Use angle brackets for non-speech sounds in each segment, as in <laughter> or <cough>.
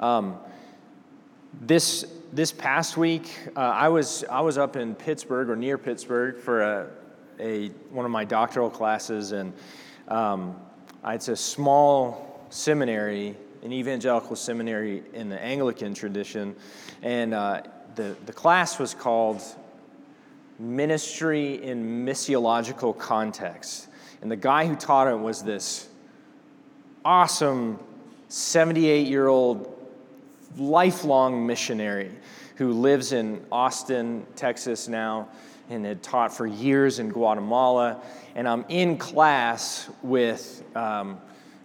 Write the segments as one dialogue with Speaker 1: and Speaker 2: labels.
Speaker 1: Um, this this past week, uh, I was I was up in Pittsburgh or near Pittsburgh for a, a one of my doctoral classes, and um, it's a small seminary, an evangelical seminary in the Anglican tradition, and uh, the the class was called Ministry in Missiological Context, and the guy who taught it was this awesome 78 year old lifelong missionary who lives in Austin, Texas now, and had taught for years in Guatemala. And I'm in class with um,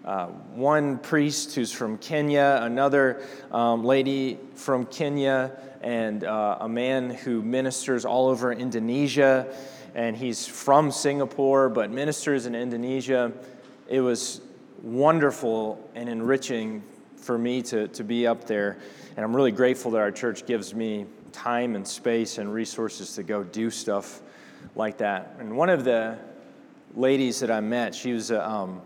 Speaker 1: uh, one priest who's from Kenya, another um, lady from Kenya, and uh, a man who ministers all over Indonesia. And he's from Singapore, but ministers in Indonesia. It was wonderful and enriching for me to, to be up there. And I'm really grateful that our church gives me time and space and resources to go do stuff like that. And one of the ladies that I met, she was a, um,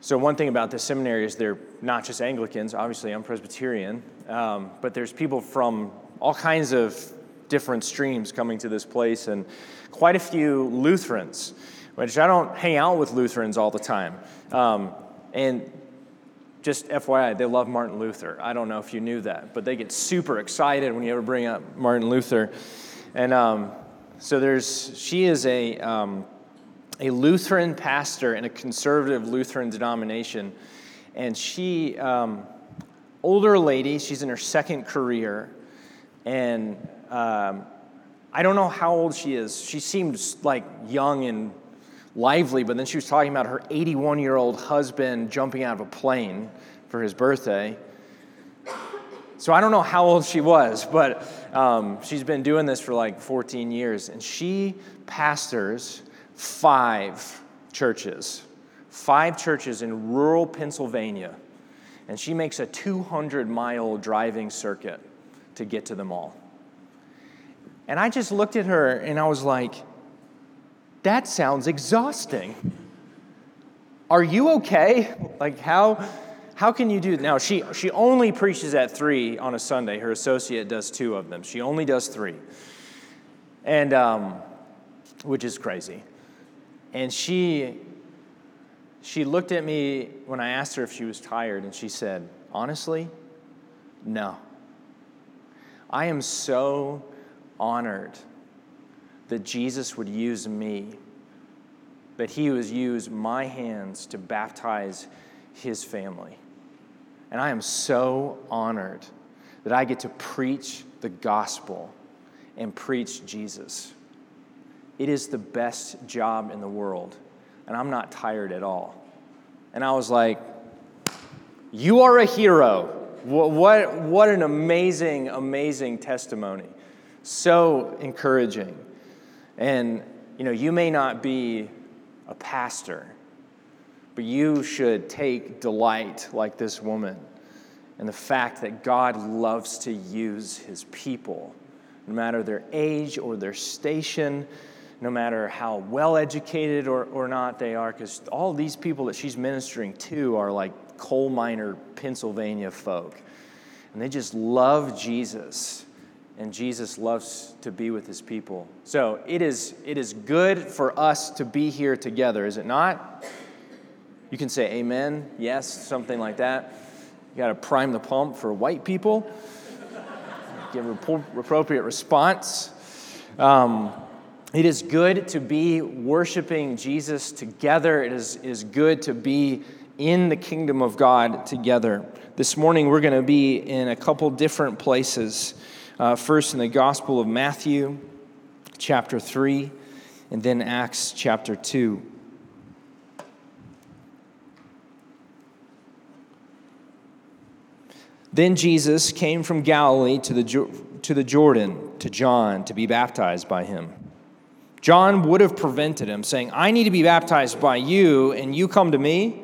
Speaker 1: so one thing about the seminary is they're not just Anglicans. Obviously, I'm Presbyterian, um, but there's people from all kinds of different streams coming to this place, and quite a few Lutherans, which I don't hang out with Lutherans all the time. Um, and just FYI, they love Martin Luther. I don't know if you knew that, but they get super excited when you ever bring up Martin Luther. And um, so there's, she is a, um, a Lutheran pastor in a conservative Lutheran denomination. And she, um, older lady, she's in her second career. And um, I don't know how old she is. She seemed like young and lively, but then she was talking about her 81 year old husband jumping out of a plane for his birthday. So I don't know how old she was, but um, she's been doing this for like 14 years, and she pastors five churches, five churches in rural Pennsylvania, and she makes a 200 mile driving circuit to get to them all. And I just looked at her and I was like, that sounds exhausting. Are you okay? Like, how, how can you do that? now? She, she only preaches at three on a Sunday. Her associate does two of them. She only does three, and um, which is crazy. And she, she looked at me when I asked her if she was tired, and she said, Honestly, no. I am so honored that Jesus would use me, that he would use my hands to baptize his family. And I am so honored that I get to preach the gospel and preach Jesus. It is the best job in the world, and I'm not tired at all. And I was like, You are a hero. What, what, what an amazing, amazing testimony. So encouraging. And, you know, you may not be a pastor, but you should take delight, like this woman, in the fact that God loves to use his people, no matter their age or their station, no matter how well educated or, or not they are, because all these people that she's ministering to are like coal miner Pennsylvania folk. And they just love Jesus and Jesus loves to be with his people. So it is, it is good for us to be here together, is it not? You can say amen, yes, something like that. You got to prime the pump for white people, give appropriate response. Um, it is good to be worshiping Jesus together. It is, is good to be in the kingdom of God together. This morning, we're going to be in a couple different places. Uh, first in the Gospel of Matthew, chapter 3, and then Acts chapter 2. Then Jesus came from Galilee to the, to the Jordan to John to be baptized by him. John would have prevented him, saying, I need to be baptized by you, and you come to me?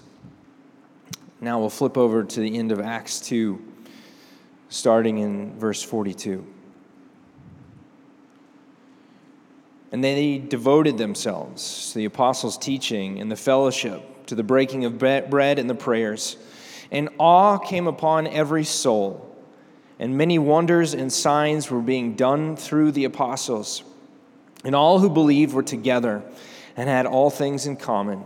Speaker 1: Now we'll flip over to the end of Acts 2, starting in verse 42. And they devoted themselves to the apostles' teaching and the fellowship, to the breaking of bread and the prayers. And awe came upon every soul, and many wonders and signs were being done through the apostles. And all who believed were together and had all things in common.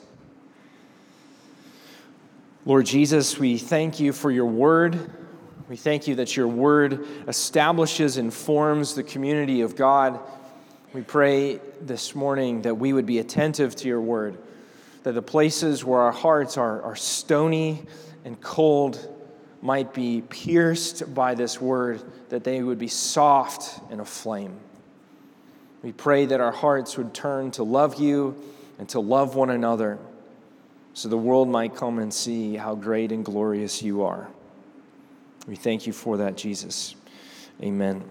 Speaker 1: Lord Jesus, we thank you for your word. We thank you that your word establishes and forms the community of God. We pray this morning that we would be attentive to your word, that the places where our hearts are, are stony and cold might be pierced by this word, that they would be soft and aflame. We pray that our hearts would turn to love you and to love one another so the world might come and see how great and glorious you are. We thank you for that, Jesus. Amen.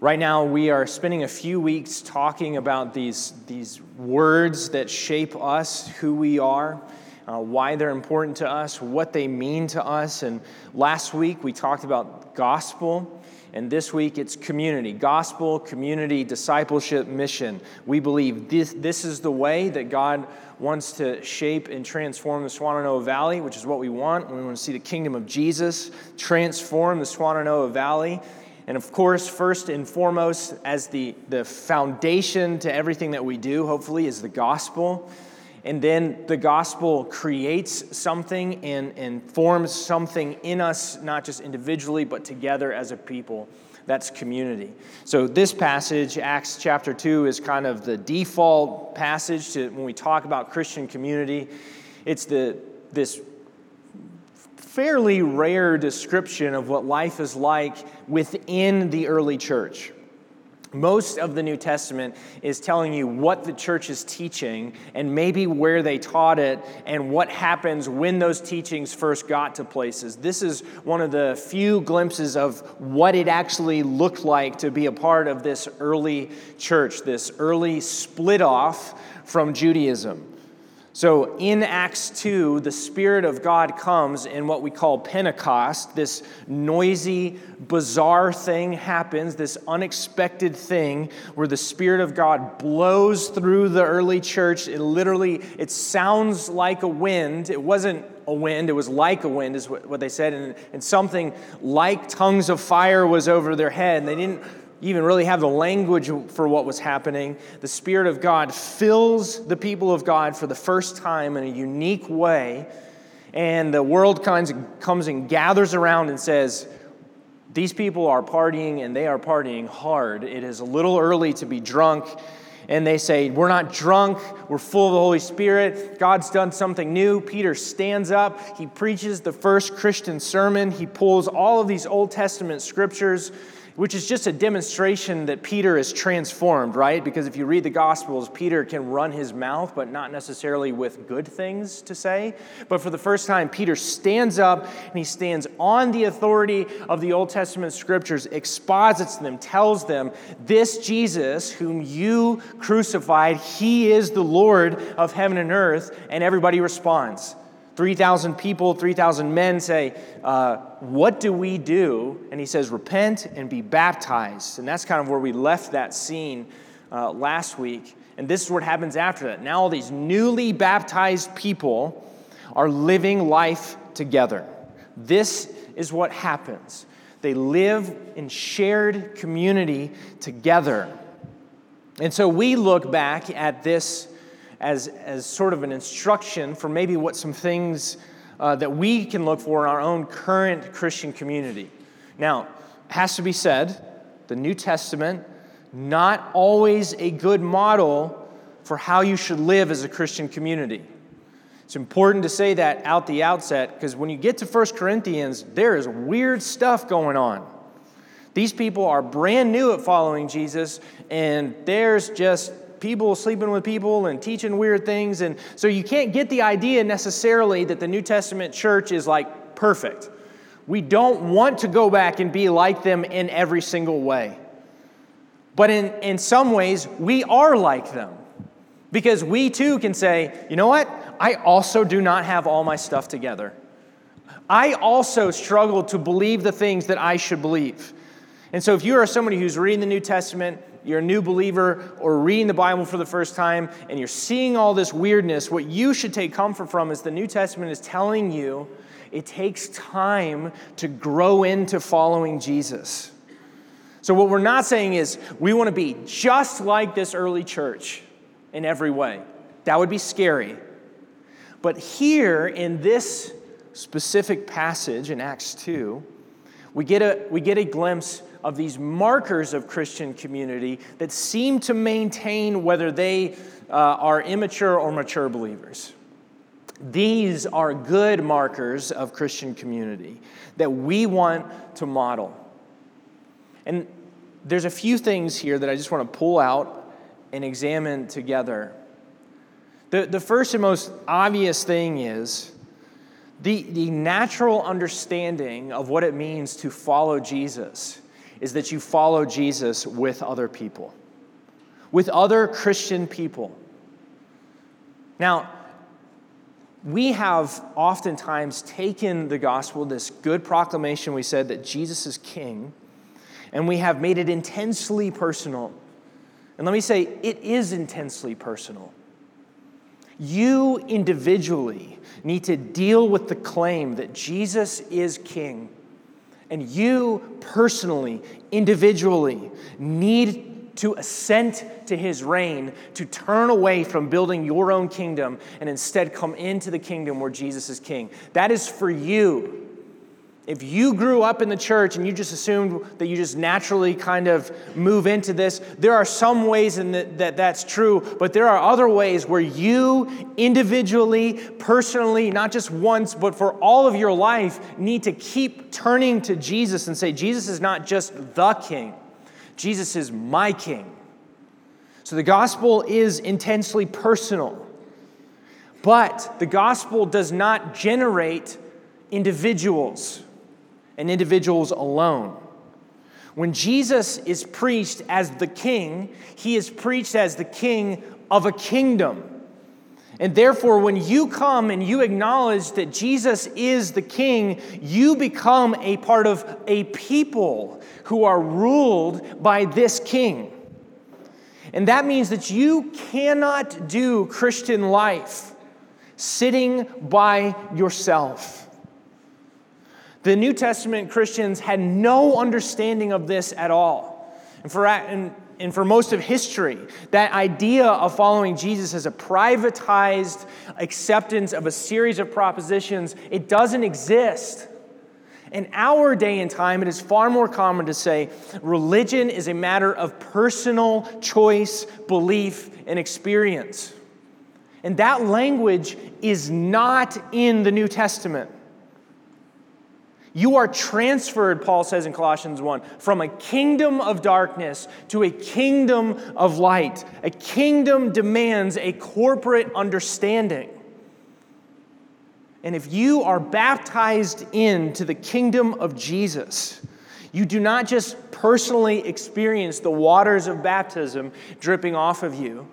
Speaker 1: Right now, we are spending a few weeks talking about these, these words that shape us, who we are, uh, why they're important to us, what they mean to us. And last week, we talked about gospel. And this week it's community, gospel, community, discipleship, mission. We believe this, this is the way that God wants to shape and transform the Swannanoa Valley, which is what we want. We want to see the kingdom of Jesus transform the Swannanoa Valley. And of course, first and foremost, as the, the foundation to everything that we do, hopefully, is the gospel. And then the gospel creates something and, and forms something in us, not just individually, but together as a people. That's community. So, this passage, Acts chapter 2, is kind of the default passage to when we talk about Christian community. It's the, this fairly rare description of what life is like within the early church. Most of the New Testament is telling you what the church is teaching and maybe where they taught it and what happens when those teachings first got to places. This is one of the few glimpses of what it actually looked like to be a part of this early church, this early split off from Judaism. So in Acts 2, the Spirit of God comes in what we call Pentecost. This noisy, bizarre thing happens, this unexpected thing where the Spirit of God blows through the early church. It literally, it sounds like a wind. It wasn't a wind, it was like a wind, is what they said. And, and something like tongues of fire was over their head. And they didn't even really have the language for what was happening. The Spirit of God fills the people of God for the first time in a unique way. And the world comes, comes and gathers around and says, These people are partying and they are partying hard. It is a little early to be drunk. And they say, We're not drunk. We're full of the Holy Spirit. God's done something new. Peter stands up. He preaches the first Christian sermon. He pulls all of these Old Testament scriptures which is just a demonstration that Peter is transformed, right? Because if you read the Gospels, Peter can run his mouth, but not necessarily with good things to say. But for the first time, Peter stands up and he stands on the authority of the Old Testament scriptures, exposits them, tells them, This Jesus, whom you crucified, he is the Lord of heaven and earth. And everybody responds. 3,000 people, 3,000 men say, uh, What do we do? And he says, Repent and be baptized. And that's kind of where we left that scene uh, last week. And this is what happens after that. Now, all these newly baptized people are living life together. This is what happens. They live in shared community together. And so we look back at this as, as sort of an instruction for maybe what some things uh, that we can look for in our own current Christian community. Now, has to be said, the New Testament, not always a good model for how you should live as a Christian community. It's important to say that out the outset because when you get to 1 Corinthians, there is weird stuff going on. These people are brand new at following Jesus, and there's just people sleeping with people and teaching weird things. And so you can't get the idea necessarily that the New Testament church is like perfect. We don't want to go back and be like them in every single way. But in, in some ways, we are like them. Because we too can say, you know what? I also do not have all my stuff together. I also struggle to believe the things that I should believe. And so, if you are somebody who's reading the New Testament, you're a new believer, or reading the Bible for the first time, and you're seeing all this weirdness, what you should take comfort from is the New Testament is telling you it takes time to grow into following Jesus. So, what we're not saying is we want to be just like this early church in every way. That would be scary. But here in this specific passage in Acts 2, we get a, we get a glimpse of these markers of Christian community that seem to maintain whether they uh, are immature or mature believers. These are good markers of Christian community that we want to model. And there's a few things here that I just want to pull out and examine together. The, the first and most obvious thing is the, the natural understanding of what it means to follow Jesus is that you follow Jesus with other people, with other Christian people. Now, we have oftentimes taken the gospel, this good proclamation we said that Jesus is king, and we have made it intensely personal. And let me say, it is intensely personal. You individually need to deal with the claim that Jesus is king and you personally, individually, need to assent to his reign, to turn away from building your own kingdom and instead come into the kingdom where Jesus is king. That is for you. If you grew up in the church and you just assumed that you just naturally kind of move into this, there are some ways in the, that that's true, but there are other ways where you individually, personally, not just once, but for all of your life, need to keep turning to Jesus and say, Jesus is not just the king, Jesus is my king. So the gospel is intensely personal, but the gospel does not generate individuals and individuals alone. When Jesus is preached as the king, he is preached as the king of a kingdom. And therefore, when you come and you acknowledge that Jesus is the king, you become a part of a people who are ruled by this king. And that means that you cannot do Christian life sitting by yourself. The New Testament Christians had no understanding of this at all. And for, and, and for most of history, that idea of following Jesus as a privatized acceptance of a series of propositions, it doesn't exist. In our day and time, it is far more common to say religion is a matter of personal choice, belief, and experience. And that language is not in the New Testament. You are transferred, Paul says in Colossians 1, from a kingdom of darkness to a kingdom of light. A kingdom demands a corporate understanding. And if you are baptized into the kingdom of Jesus, you do not just personally experience the waters of baptism dripping off of you,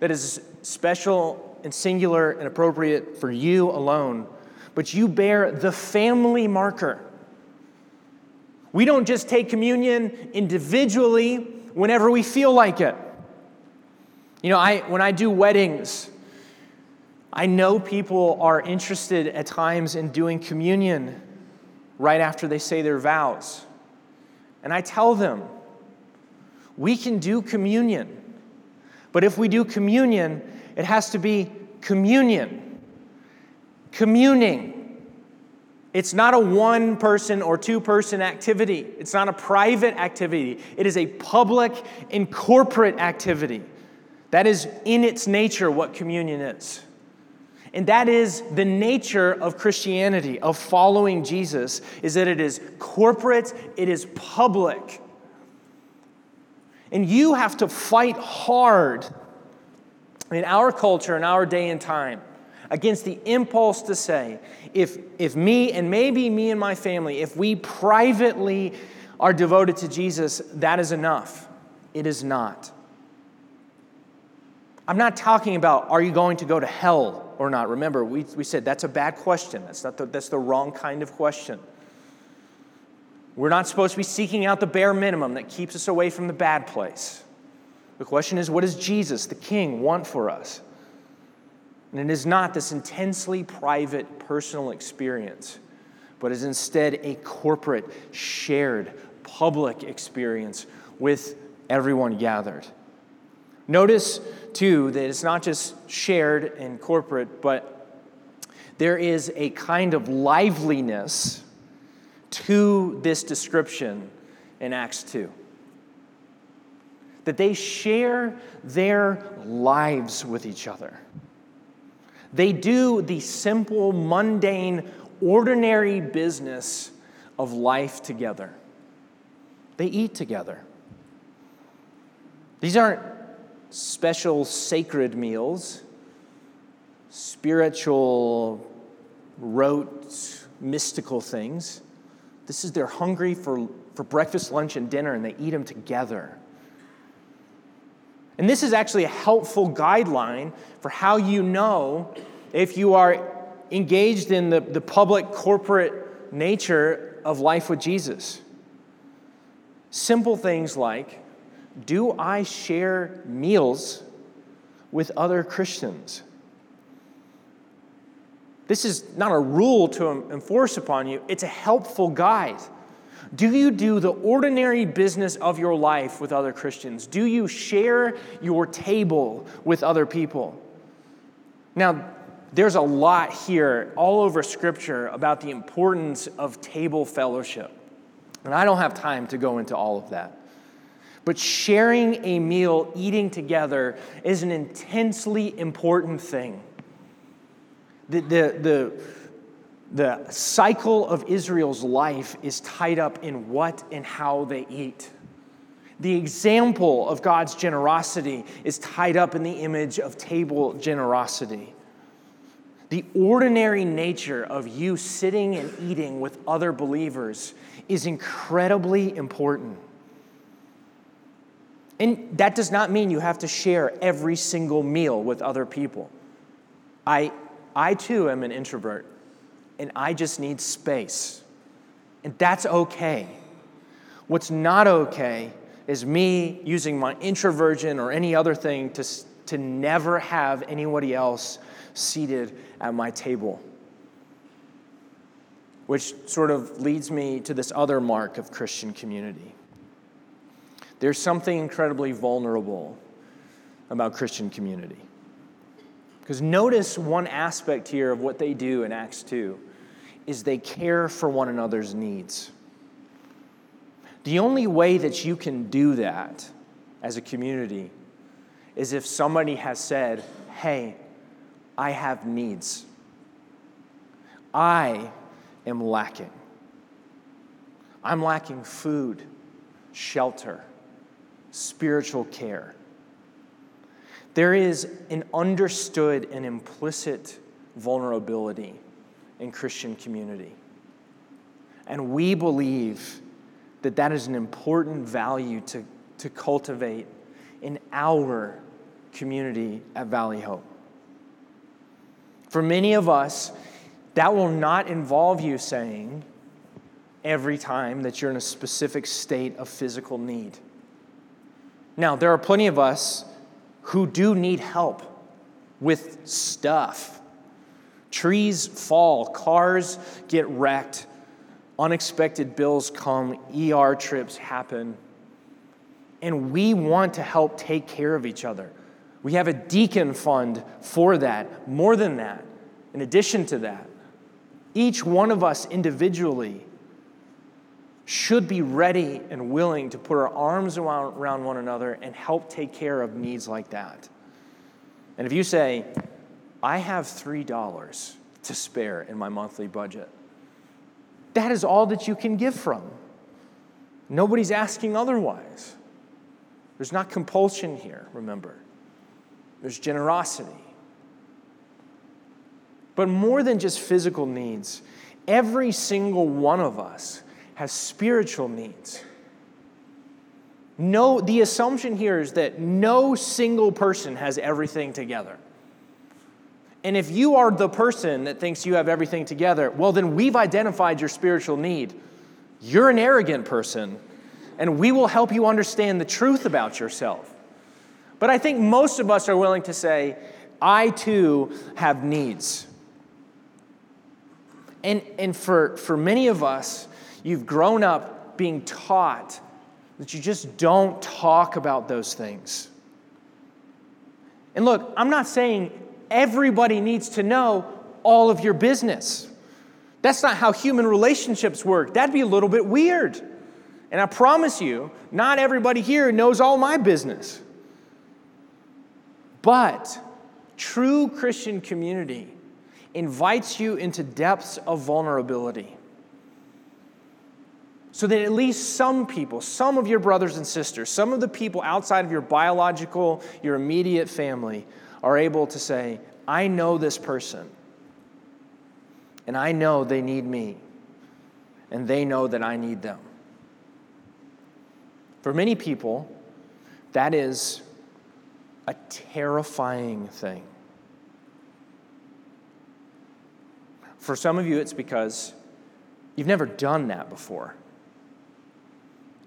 Speaker 1: that is special and singular and appropriate for you alone but you bear the family marker. We don't just take communion individually whenever we feel like it. You know, I, when I do weddings, I know people are interested at times in doing communion right after they say their vows. And I tell them, we can do communion, but if we do communion, it has to be communion communing. It's not a one person or two person activity. It's not a private activity. It is a public and corporate activity. That is in its nature what communion is. And that is the nature of Christianity, of following Jesus, is that it is corporate, it is public. And you have to fight hard in our culture, in our day and time, against the impulse to say, if, if me and maybe me and my family, if we privately are devoted to Jesus, that is enough. It is not. I'm not talking about are you going to go to hell or not. Remember, we, we said that's a bad question. That's, not the, that's the wrong kind of question. We're not supposed to be seeking out the bare minimum that keeps us away from the bad place. The question is, what does Jesus, the King, want for us? And it is not this intensely private, personal experience, but is instead a corporate, shared, public experience with everyone gathered. Notice, too, that it's not just shared and corporate, but there is a kind of liveliness to this description in Acts 2. That they share their lives with each other. They do the simple, mundane, ordinary business of life together. They eat together. These aren't special sacred meals, spiritual, rote, mystical things. This is they're hungry for, for breakfast, lunch, and dinner, and they eat them together. And this is actually a helpful guideline for how you know if you are engaged in the, the public corporate nature of life with Jesus. Simple things like do I share meals with other Christians? This is not a rule to enforce upon you, it's a helpful guide. Do you do the ordinary business of your life with other Christians? Do you share your table with other people? Now, there's a lot here all over Scripture about the importance of table fellowship. And I don't have time to go into all of that. But sharing a meal, eating together, is an intensely important thing. The, the, the, the cycle of Israel's life is tied up in what and how they eat. The example of God's generosity is tied up in the image of table generosity. The ordinary nature of you sitting and eating with other believers is incredibly important. And that does not mean you have to share every single meal with other people. I, I too am an introvert, and I just need space. And that's okay. What's not okay is me using my introversion or any other thing to, to never have anybody else seated at my table. Which sort of leads me to this other mark of Christian community there's something incredibly vulnerable about Christian community. Because notice one aspect here of what they do in Acts 2 is they care for one another's needs. The only way that you can do that as a community is if somebody has said, Hey, I have needs. I am lacking. I'm lacking food, shelter, spiritual care. There is an understood and implicit vulnerability in Christian community. And we believe that that is an important value to, to cultivate in our community at Valley Hope. For many of us, that will not involve you saying every time that you're in a specific state of physical need. Now, there are plenty of us who do need help with stuff. Trees fall, cars get wrecked, unexpected bills come, ER trips happen. And we want to help take care of each other. We have a deacon fund for that. More than that, in addition to that, Each one of us individually should be ready and willing to put our arms around one another and help take care of needs like that. And if you say, I have $3 to spare in my monthly budget, that is all that you can give from. Nobody's asking otherwise. There's not compulsion here, remember. There's generosity. But more than just physical needs, every single one of us has spiritual needs. No, the assumption here is that no single person has everything together. And if you are the person that thinks you have everything together, well, then we've identified your spiritual need. You're an arrogant person, and we will help you understand the truth about yourself. But I think most of us are willing to say, I too have needs. And, and for, for many of us, You've grown up being taught that you just don't talk about those things. And look, I'm not saying everybody needs to know all of your business. That's not how human relationships work. That'd be a little bit weird. And I promise you, not everybody here knows all my business. But true Christian community invites you into depths of vulnerability so that at least some people, some of your brothers and sisters, some of the people outside of your biological, your immediate family, are able to say, I know this person, and I know they need me, and they know that I need them. For many people, that is a terrifying thing. For some of you, it's because you've never done that before.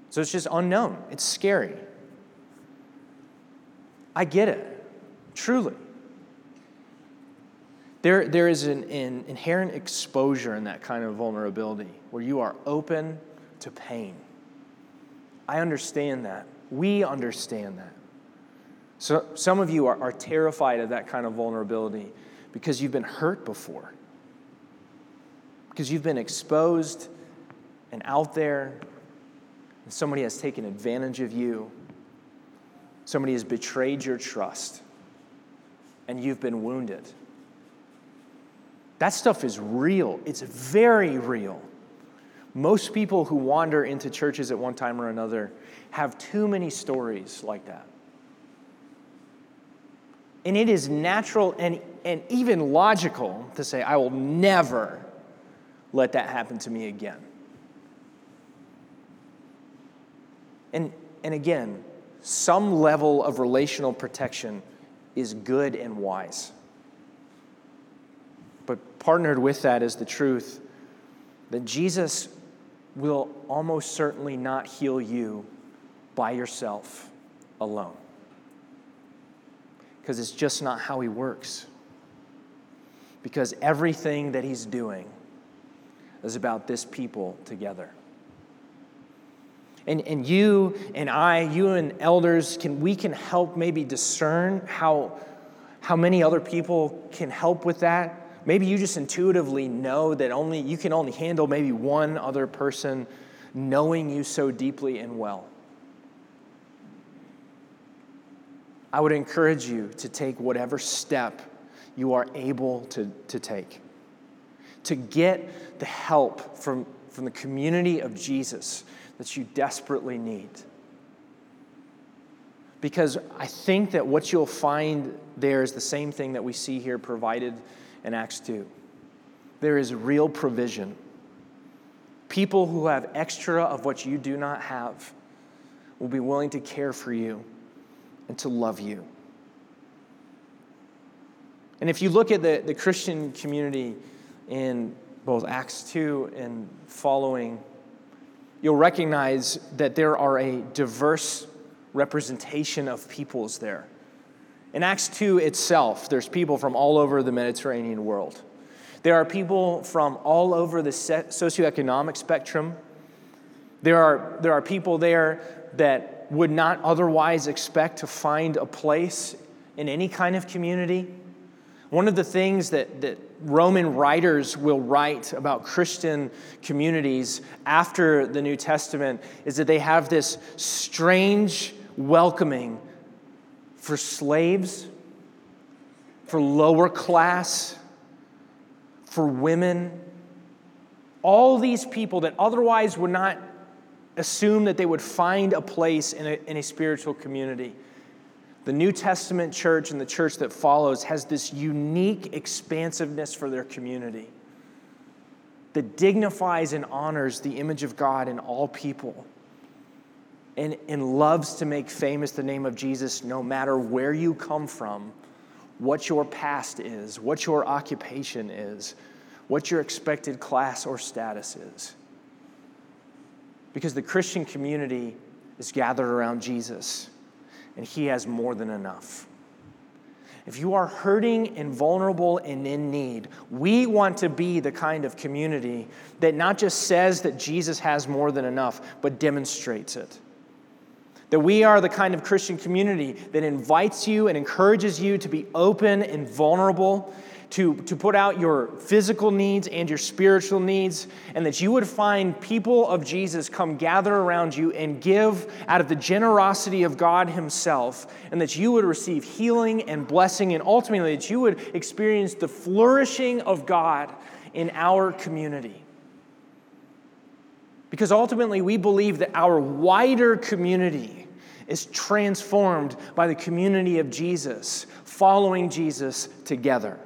Speaker 1: So it's just unknown. It's scary. I get it, truly. There, there is an, an inherent exposure in that kind of vulnerability where you are open to pain. I understand that. We understand that. So, some of you are, are terrified of that kind of vulnerability because you've been hurt before, because you've been exposed and out there and somebody has taken advantage of you, somebody has betrayed your trust, and you've been wounded. That stuff is real, it's very real. Most people who wander into churches at one time or another have too many stories like that. And it is natural and, and even logical to say, I will never let that happen to me again. And, and again, some level of relational protection is good and wise. But partnered with that is the truth that Jesus will almost certainly not heal you by yourself alone. Because it's just not how he works. Because everything that he's doing is about this people together. And, and you and I, you and elders, can, we can help maybe discern how, how many other people can help with that. Maybe you just intuitively know that only you can only handle maybe one other person knowing you so deeply and well. I would encourage you to take whatever step you are able to, to take. To get the help from, from the community of Jesus that you desperately need. Because I think that what you'll find there is the same thing that we see here provided in Acts 2. There is real provision. People who have extra of what you do not have will be willing to care for you and to love you. And if you look at the, the Christian community in both Acts 2 and following, you'll recognize that there are a diverse representation of peoples there. In Acts 2 itself, there's people from all over the Mediterranean world. There are people from all over the socioeconomic spectrum. There are, there are people there that would not otherwise expect to find a place in any kind of community, One of the things that, that Roman writers will write about Christian communities after the New Testament is that they have this strange welcoming for slaves, for lower class, for women. All these people that otherwise would not assume that they would find a place in a, in a spiritual community. The New Testament church and the church that follows has this unique expansiveness for their community that dignifies and honors the image of God in all people and, and loves to make famous the name of Jesus no matter where you come from, what your past is, what your occupation is, what your expected class or status is. Because the Christian community is gathered around Jesus and He has more than enough. If you are hurting and vulnerable and in need, we want to be the kind of community that not just says that Jesus has more than enough, but demonstrates it. That we are the kind of Christian community that invites you and encourages you to be open and vulnerable to, to put out your physical needs and your spiritual needs, and that you would find people of Jesus come gather around you and give out of the generosity of God Himself, and that you would receive healing and blessing, and ultimately that you would experience the flourishing of God in our community. Because ultimately, we believe that our wider community is transformed by the community of Jesus, following Jesus together.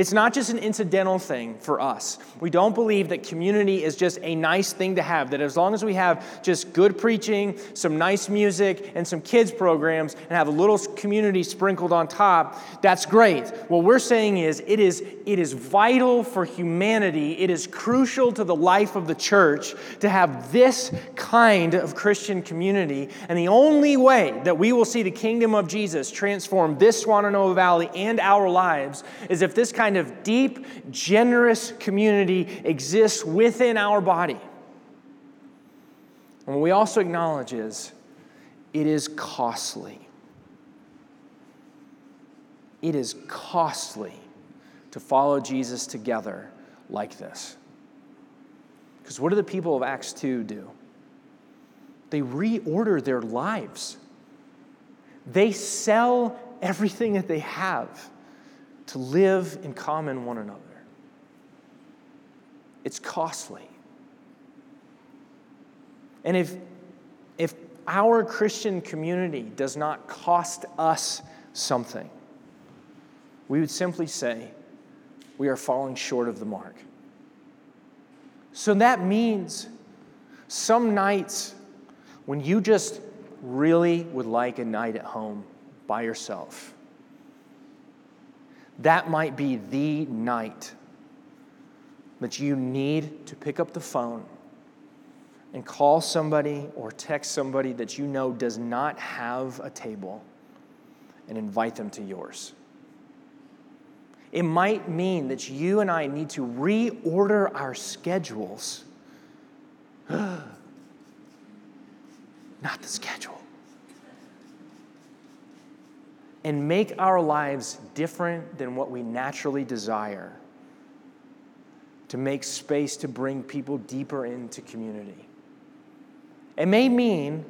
Speaker 1: It's not just an incidental thing for us. We don't believe that community is just a nice thing to have, that as long as we have just good preaching, some nice music, and some kids' programs, and have a little community sprinkled on top, that's great. What we're saying is it is, it is vital for humanity, it is crucial to the life of the church to have this kind of Christian community. And the only way that we will see the kingdom of Jesus transform this Swannanoa Valley and our lives is if this kind of deep, generous community exists within our body. And what we also acknowledge is it is costly. It is costly to follow Jesus together like this. Because what do the people of Acts 2 do? They reorder their lives. They sell everything that they have to live in common one another. It's costly. And if, if our Christian community does not cost us something, we would simply say we are falling short of the mark. So that means some nights when you just really would like a night at home by yourself that might be the night that you need to pick up the phone and call somebody or text somebody that you know does not have a table and invite them to yours. It might mean that you and I need to reorder our schedules. <gasps> Not the schedule and make our lives different than what we naturally desire to make space to bring people deeper into community. It may mean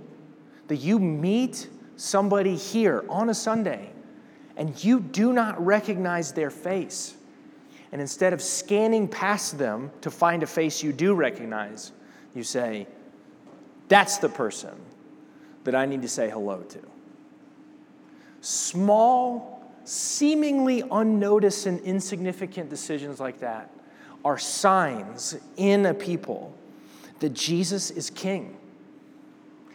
Speaker 1: that you meet somebody here on a Sunday and you do not recognize their face. And instead of scanning past them to find a face you do recognize, you say, That's the person that I need to say hello to. Small, seemingly unnoticed and insignificant decisions like that are signs in a people that Jesus is king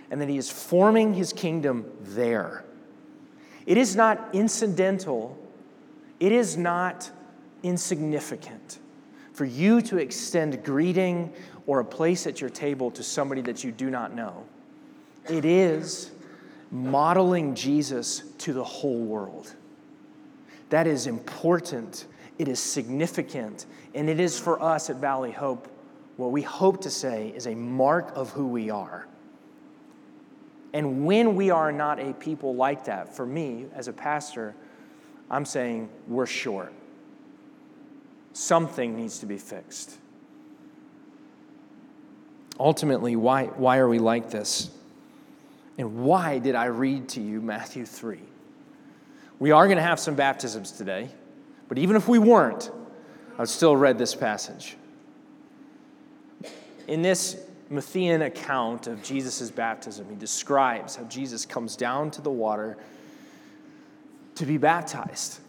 Speaker 1: and that he is forming his kingdom there. It is not incidental, it is not insignificant for you to extend greeting or a place at your table to somebody that you do not know. It is modeling Jesus to the whole world. That is important, it is significant, and it is for us at Valley Hope what we hope to say is a mark of who we are. And when we are not a people like that, for me as a pastor, I'm saying we're short. Something needs to be fixed. Ultimately, why, why are we like this? And why did I read to you Matthew 3? We are going to have some baptisms today, but even if we weren't, I would still read this passage. In this Matthean account of Jesus' baptism, he describes how Jesus comes down to the water to be baptized,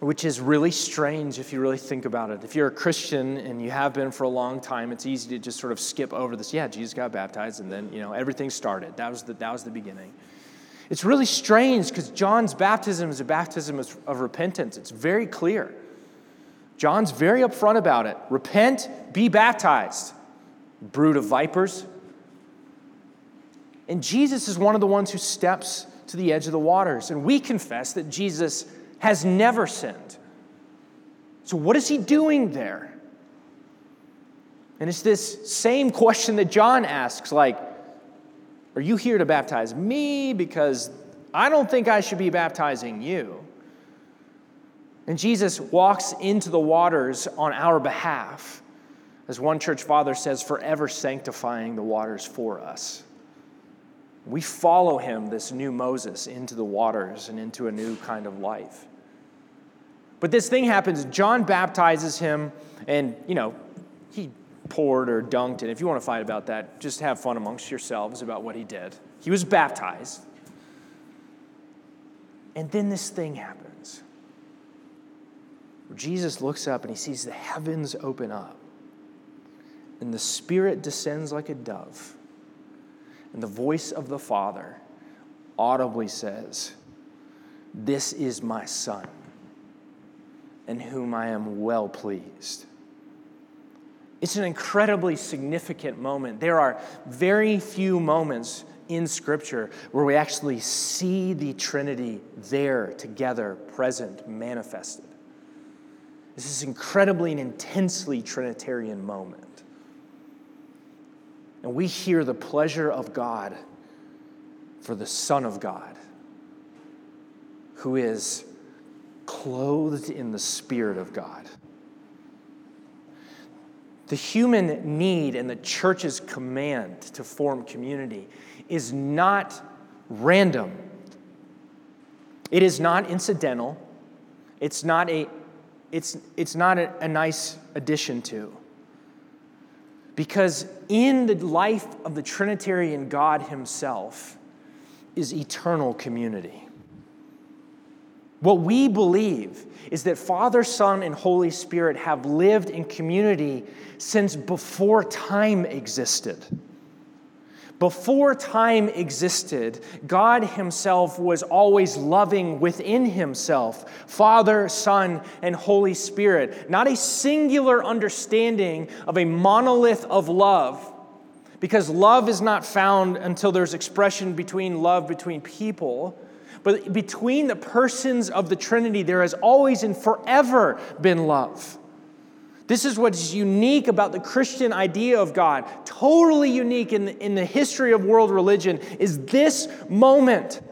Speaker 1: which is really strange if you really think about it. If you're a Christian and you have been for a long time, it's easy to just sort of skip over this. Yeah, Jesus got baptized, and then you know everything started. That was the, that was the beginning. It's really strange because John's baptism is a baptism of, of repentance. It's very clear. John's very upfront about it. Repent, be baptized. Brood of vipers. And Jesus is one of the ones who steps to the edge of the waters. And we confess that Jesus has never sinned. So, what is he doing there? And it's this same question that John asks like, Are you here to baptize me? Because I don't think I should be baptizing you. And Jesus walks into the waters on our behalf, as one church father says, forever sanctifying the waters for us. We follow him, this new Moses, into the waters and into a new kind of life. But this thing happens. John baptizes him, and, you know, he poured or dunked. And if you want to fight about that, just have fun amongst yourselves about what he did. He was baptized. And then this thing happens. Jesus looks up and he sees the heavens open up, and the Spirit descends like a dove and the voice of the Father audibly says, This is my Son, in whom I am well pleased. It's an incredibly significant moment. There are very few moments in Scripture where we actually see the Trinity there, together, present, manifested. This is incredibly and intensely Trinitarian moment. And we hear the pleasure of God for the Son of God, who is clothed in the Spirit of God. The human need and the church's command to form community is not random. It is not incidental. It's not a, it's, it's not a, a nice addition to. Because in the life of the Trinitarian God Himself is eternal community. What we believe is that Father, Son, and Holy Spirit have lived in community since before time existed. Before time existed, God Himself was always loving within Himself Father, Son, and Holy Spirit. Not a singular understanding of a monolith of love, because love is not found until there's expression between love between people. But between the persons of the Trinity, there has always and forever been love. This is what's unique about the Christian idea of God, totally unique in the, in the history of world religion, is this moment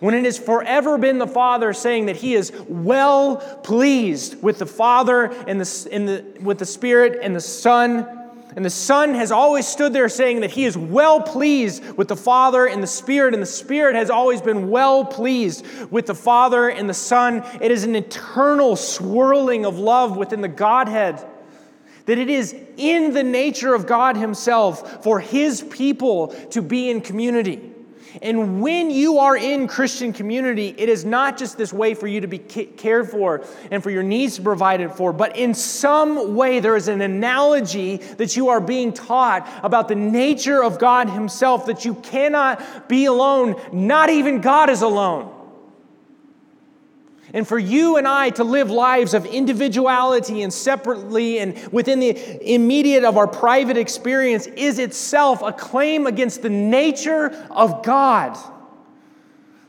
Speaker 1: when it has forever been the Father saying that He is well pleased with the Father and the, and the, with the Spirit and the Son and the Son has always stood there saying that he is well pleased with the Father and the Spirit, and the Spirit has always been well pleased with the Father and the Son. It is an eternal swirling of love within the Godhead. That it is in the nature of God Himself for His people to be in community. And when you are in Christian community, it is not just this way for you to be cared for and for your needs provided for, but in some way there is an analogy that you are being taught about the nature of God Himself, that you cannot be alone. Not even God is alone. And for you and I to live lives of individuality and separately and within the immediate of our private experience is itself a claim against the nature of God.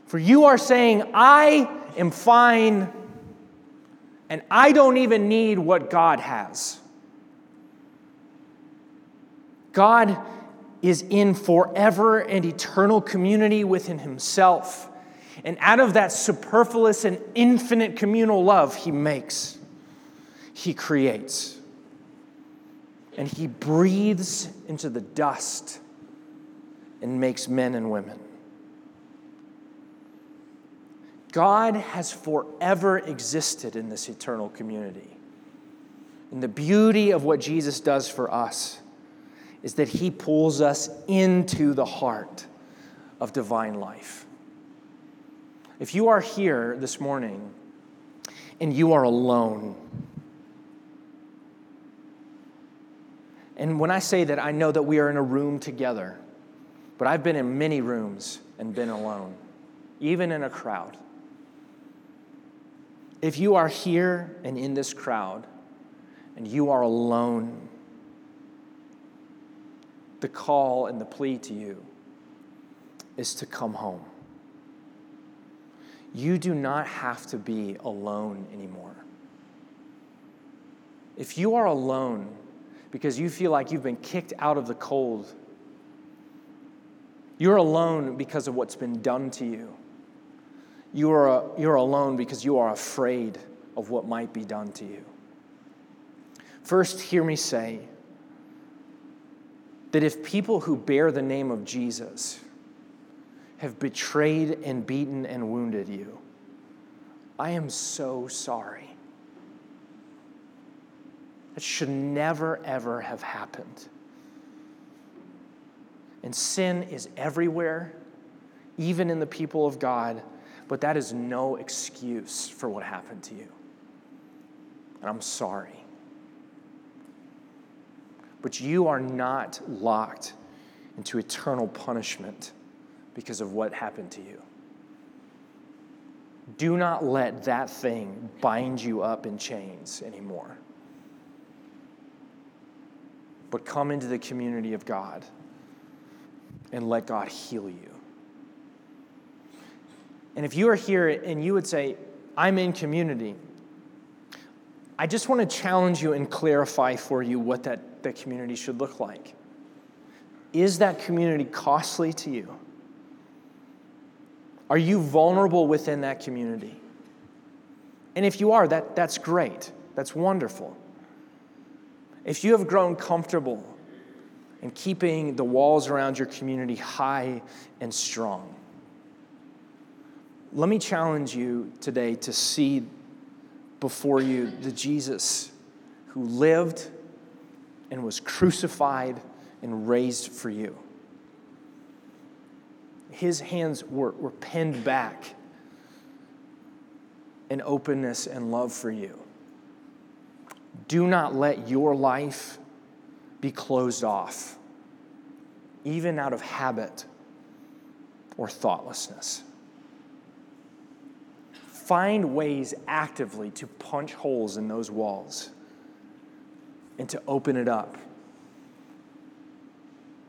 Speaker 1: For you are saying, I am fine and I don't even need what God has. God is in forever and eternal community within Himself. And out of that superfluous and infinite communal love, He makes, He creates. And He breathes into the dust and makes men and women. God has forever existed in this eternal community. And the beauty of what Jesus does for us is that he pulls us into the heart of divine life. If you are here this morning and you are alone, and when I say that, I know that we are in a room together, but I've been in many rooms and been alone, even in a crowd. If you are here and in this crowd and you are alone, the call and the plea to you is to come home. You do not have to be alone anymore. If you are alone because you feel like you've been kicked out of the cold, you're alone because of what's been done to you. You are, you're alone because you are afraid of what might be done to you. First, hear me say that if people who bear the name of Jesus have betrayed and beaten and wounded you, I am so sorry. That should never, ever have happened. And sin is everywhere, even in the people of God, but that is no excuse for what happened to you. And I'm sorry. But you are not locked into eternal punishment because of what happened to you. Do not let that thing bind you up in chains anymore. But come into the community of God and let God heal you. And if you are here and you would say, I'm in community, I just want to challenge you and clarify for you what that, that community should look like. Is that community costly to you? Are you vulnerable within that community? And if you are, that, that's great. That's wonderful. If you have grown comfortable in keeping the walls around your community high and strong, let me challenge you today to see before you the Jesus who lived and was crucified and raised for you his hands were, were pinned back in openness and love for you. Do not let your life be closed off, even out of habit or thoughtlessness. Find ways actively to punch holes in those walls and to open it up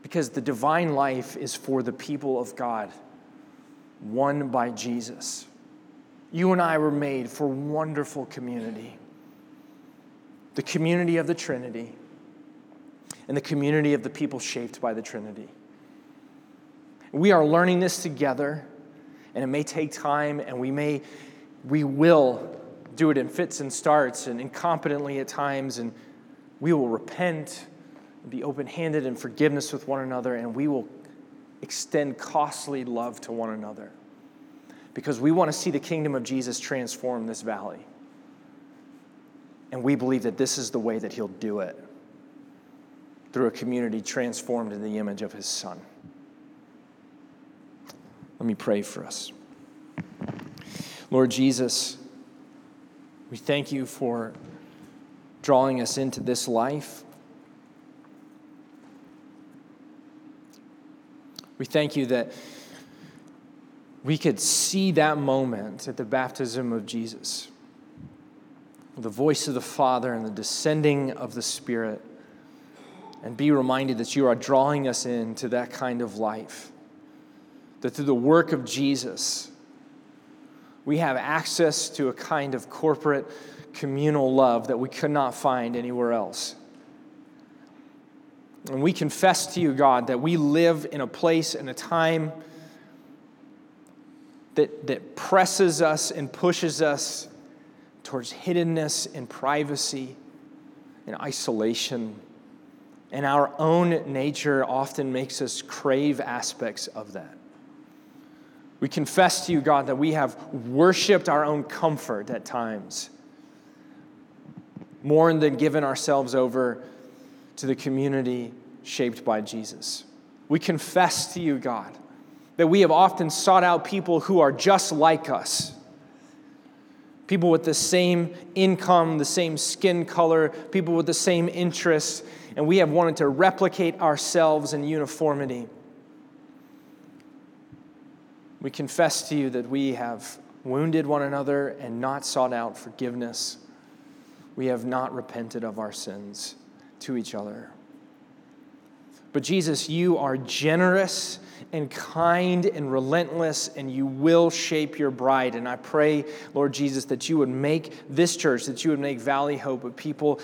Speaker 1: because the divine life is for the people of God, won by Jesus. You and I were made for wonderful community the community of the Trinity and the community of the people shaped by the Trinity. We are learning this together, and it may take time, and we may, we will do it in fits and starts and incompetently at times, and we will repent be open handed in forgiveness with one another, and we will extend costly love to one another because we want to see the kingdom of Jesus transform this valley. And we believe that this is the way that he'll do it through a community transformed in the image of his son. Let me pray for us. Lord Jesus, we thank you for drawing us into this life. We thank you that we could see that moment at the baptism of Jesus the voice of the Father and the descending of the Spirit, and be reminded that you are drawing us into that kind of life. That through the work of Jesus, we have access to a kind of corporate communal love that we could not find anywhere else. And we confess to you, God, that we live in a place and a time that, that presses us and pushes us towards hiddenness and privacy and isolation. And our own nature often makes us crave aspects of that. We confess to you, God, that we have worshiped our own comfort at times more than given ourselves over to the community shaped by Jesus. We confess to you, God, that we have often sought out people who are just like us. People with the same income, the same skin color, people with the same interests, and we have wanted to replicate ourselves in uniformity. We confess to you that we have wounded one another and not sought out forgiveness. We have not repented of our sins to each other. But Jesus, you are generous and kind and relentless, and you will shape your bride. And I pray, Lord Jesus, that you would make this church, that you would make Valley Hope a people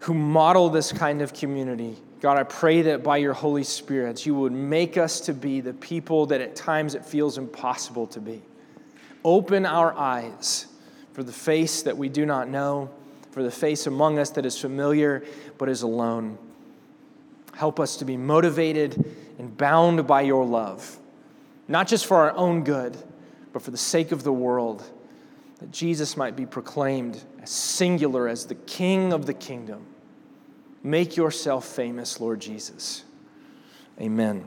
Speaker 1: who model this kind of community. God, I pray that by your Holy Spirit, you would make us to be the people that at times it feels impossible to be. Open our eyes for the face that we do not know, for the face among us that is familiar but is alone. Help us to be motivated and bound by your love, not just for our own good, but for the sake of the world, that Jesus might be proclaimed as singular as the King of the kingdom. Make yourself famous, Lord Jesus. Amen.